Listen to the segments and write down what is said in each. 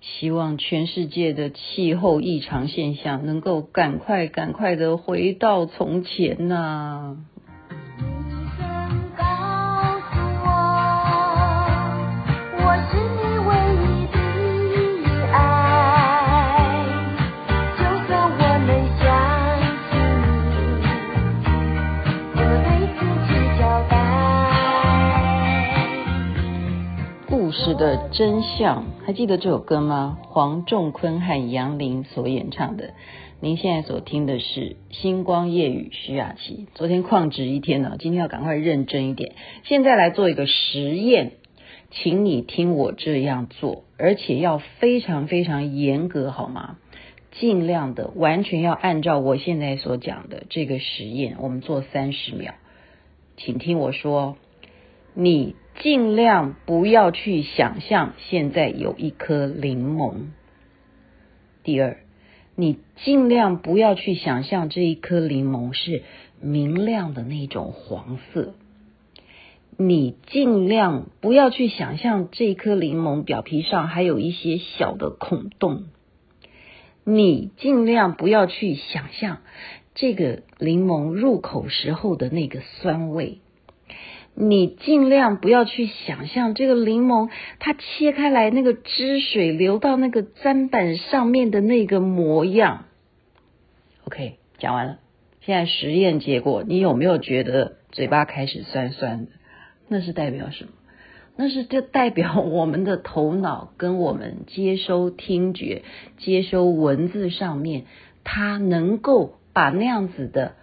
希望全世界的气候异常现象能够赶快、赶快的回到从前呐、的真相，还记得这首歌吗？黄仲坤和杨林所演唱的。您现在所听的是《星光夜雨》，徐雅琪。昨天旷职一天呢，今天要赶快认真一点。现在来做一个实验，请你听我这样做，而且要非常非常严格，好吗？尽量的完全要按照我现在所讲的这个实验，我们做三十秒，请听我说，你。尽量不要去想象现在有一颗柠檬。第二，你尽量不要去想象这一颗柠檬是明亮的那种黄色。你尽量不要去想象这一颗柠檬表皮上还有一些小的孔洞。你尽量不要去想象这个柠檬入口时候的那个酸味。你尽量不要去想象这个柠檬，它切开来那个汁水流到那个砧板上面的那个模样。OK，讲完了。现在实验结果，你有没有觉得嘴巴开始酸酸的？那是代表什么？那是就代表我们的头脑跟我们接收听觉、接收文字上面，它能够把那样子的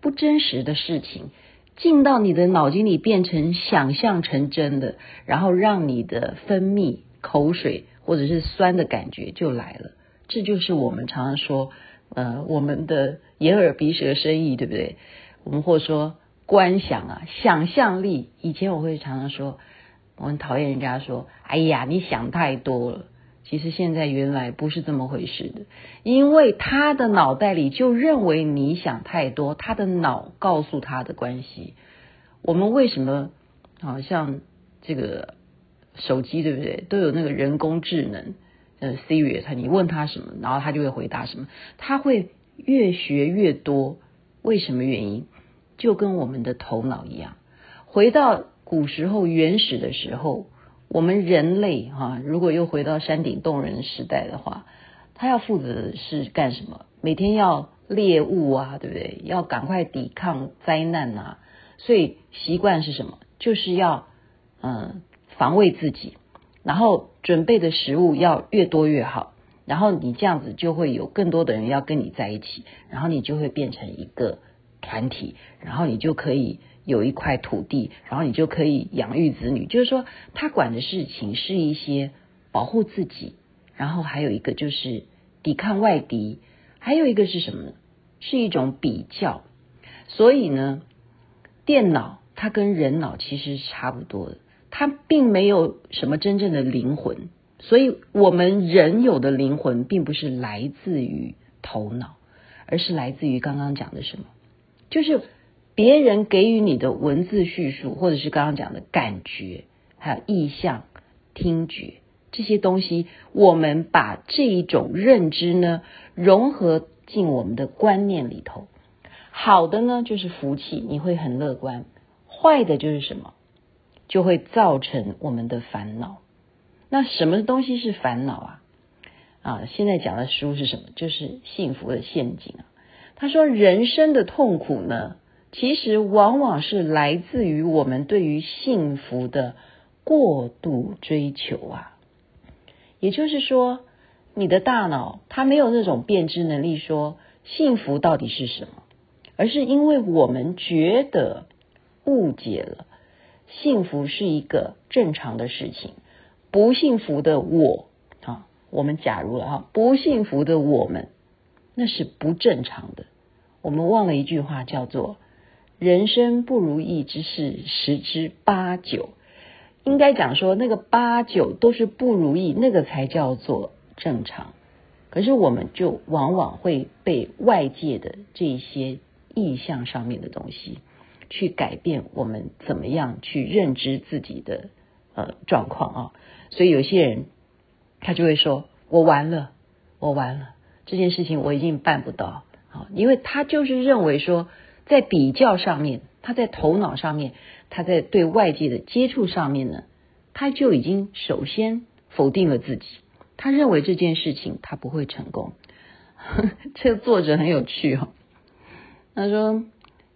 不真实的事情。进到你的脑筋里，变成想象成真的，然后让你的分泌口水或者是酸的感觉就来了。这就是我们常常说，呃，我们的眼耳鼻舌身意，对不对？我们或说观想啊，想象力。以前我会常常说，我很讨厌人家说，哎呀，你想太多了。其实现在原来不是这么回事的，因为他的脑袋里就认为你想太多，他的脑告诉他的关系。我们为什么好像这个手机对不对，都有那个人工智能，呃，Siri，他你问他什么，然后他就会回答什么，他会越学越多。为什么原因？就跟我们的头脑一样，回到古时候原始的时候。我们人类哈，如果又回到山顶洞人时代的话，他要负责的是干什么？每天要猎物啊，对不对？要赶快抵抗灾难啊，所以习惯是什么？就是要嗯防卫自己，然后准备的食物要越多越好，然后你这样子就会有更多的人要跟你在一起，然后你就会变成一个团体，然后你就可以。有一块土地，然后你就可以养育子女。就是说，他管的事情是一些保护自己，然后还有一个就是抵抗外敌，还有一个是什么呢？是一种比较。所以呢，电脑它跟人脑其实是差不多的，它并没有什么真正的灵魂。所以我们人有的灵魂，并不是来自于头脑，而是来自于刚刚讲的什么？就是。别人给予你的文字叙述，或者是刚刚讲的感觉，还有意象、听觉这些东西，我们把这一种认知呢融合进我们的观念里头。好的呢，就是福气，你会很乐观；坏的就是什么，就会造成我们的烦恼。那什么东西是烦恼啊？啊，现在讲的书是什么？就是幸福的陷阱啊。他说，人生的痛苦呢，其实往往是来自于我们对于幸福的过度追求啊，也就是说，你的大脑它没有那种辨知能力，说幸福到底是什么，而是因为我们觉得误解了，幸福是一个正常的事情，不幸福的我啊，我们假如了哈，不幸福的我们，那是不正常的。我们忘了一句话，叫做。人生不如意之事十之八九，应该讲说那个八九都是不如意，那个才叫做正常。可是我们就往往会被外界的这些意象上面的东西去改变我们怎么样去认知自己的呃状况啊。所以有些人他就会说：“我完了，我完了，这件事情我已经办不到。”啊，因为他就是认为说，在比较上面，他在头脑上面，他在对外界的接触上面呢，他就已经首先否定了自己。他认为这件事情他不会成功。这个作者很有趣哈，他说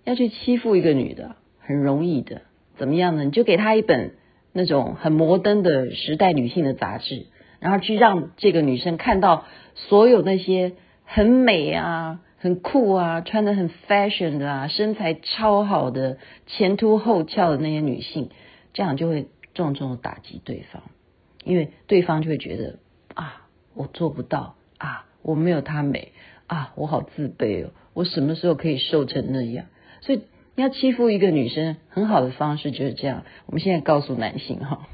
要去欺负一个女的很容易的，怎么样呢？你就给她一本那种很摩登的时代女性的杂志，然后去让这个女生看到所有那些很美啊、很酷啊、穿得很 fashion 的啊、身材超好的、前凸后翘的那些女性，这样就会重重的打击对方，因为对方就会觉得啊，我做不到啊。我没有她美啊，我好自卑哦。我什么时候可以瘦成那样？所以你要欺负一个女生，很好的方式就是这样。我们现在告诉男性哈，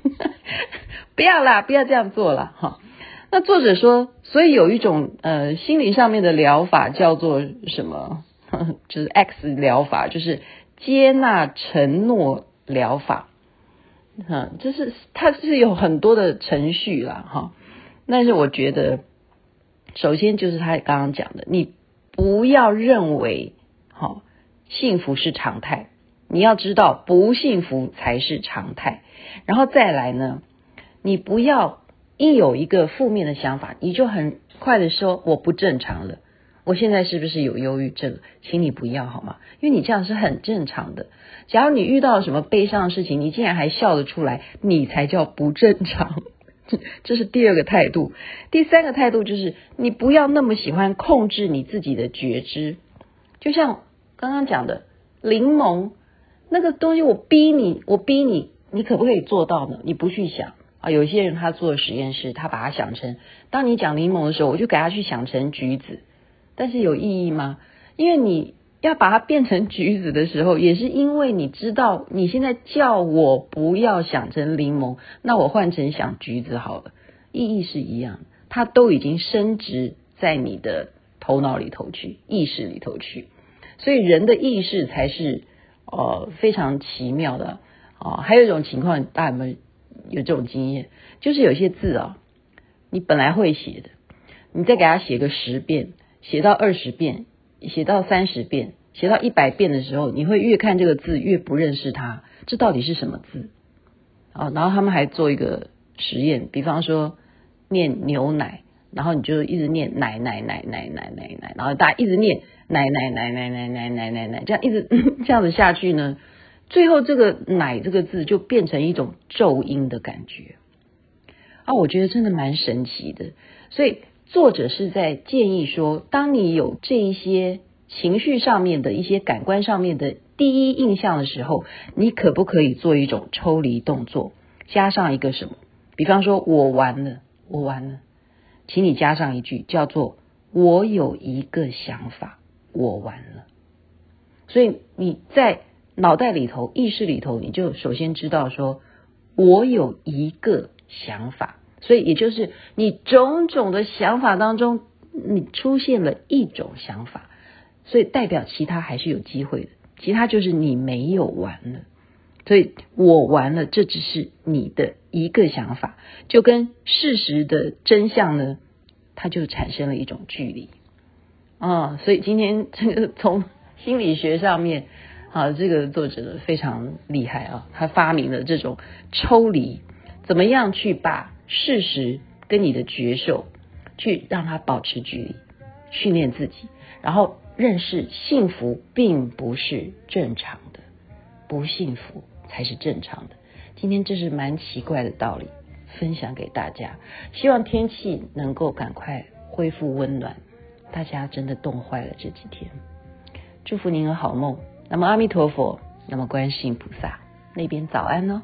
不要啦，不要这样做了哈。那作者说，所以有一种呃心理上面的疗法叫做什么？就是 X 疗法，就是接纳承诺疗法。哈，就是它是有很多的程序啦哈。但是我觉得。首先就是他刚刚讲的，你不要认为好幸福是常态，你要知道不幸福才是常态。然后再来呢，你不要一有一个负面的想法，你就很快的说我不正常了，我现在是不是有忧郁症？请你不要好吗？因为你这样是很正常的。假如你遇到什么悲伤的事情，你竟然还笑得出来，你才叫不正常。这是第二个态度，第三个态度就是你不要那么喜欢控制你自己的觉知，就像刚刚讲的柠檬那个东西，我逼你，我逼你，你可不可以做到呢？你不去想啊，有些人他做实验室，他把它想成，当你讲柠檬的时候，我就给他去想成橘子，但是有意义吗？因为你。要把它变成橘子的时候，也是因为你知道你现在叫我不要想成柠檬，那我换成想橘子好了，意义是一样，它都已经升值在你的头脑里头去，意识里头去，所以人的意识才是呃非常奇妙的啊、还有一种情况，大家有没有有这种经验？就是有些字啊，你本来会写的，你再给他写个十遍，写到二十遍。写到三十遍，写到一百遍的时候，你会越看这个字越不认识它，这到底是什么字？啊，然后他们还做一个实验，比方说念牛奶，然后你就一直念奶奶奶奶奶奶奶，然后大家一直念奶奶奶奶奶奶奶奶奶，这样一直 这样子下去呢，最后这个奶这个字就变成一种咒音的感觉。啊，我觉得真的蛮神奇的，所以。作者是在建议说，当你有这一些情绪上面的一些感官上面的第一印象的时候，你可不可以做一种抽离动作，加上一个什么？比方说，我完了，我完了，请你加上一句叫做“我有一个想法，我完了”。所以你在脑袋里头、意识里头，你就首先知道说，我有一个想法。所以，也就是你种种的想法当中，你出现了一种想法，所以代表其他还是有机会的。其他就是你没有完了，所以我完了，这只是你的一个想法，就跟事实的真相呢，它就产生了一种距离啊。所以今天这个从心理学上面啊，这个作者非常厉害啊，他发明了这种抽离，怎么样去把。事实跟你的觉受，去让他保持距离，训练自己，然后认识幸福并不是正常的，不幸福才是正常的。今天这是蛮奇怪的道理，分享给大家。希望天气能够赶快恢复温暖，大家真的冻坏了这几天。祝福您有好梦。那么阿弥陀佛，那么观世音菩萨那边早安哦。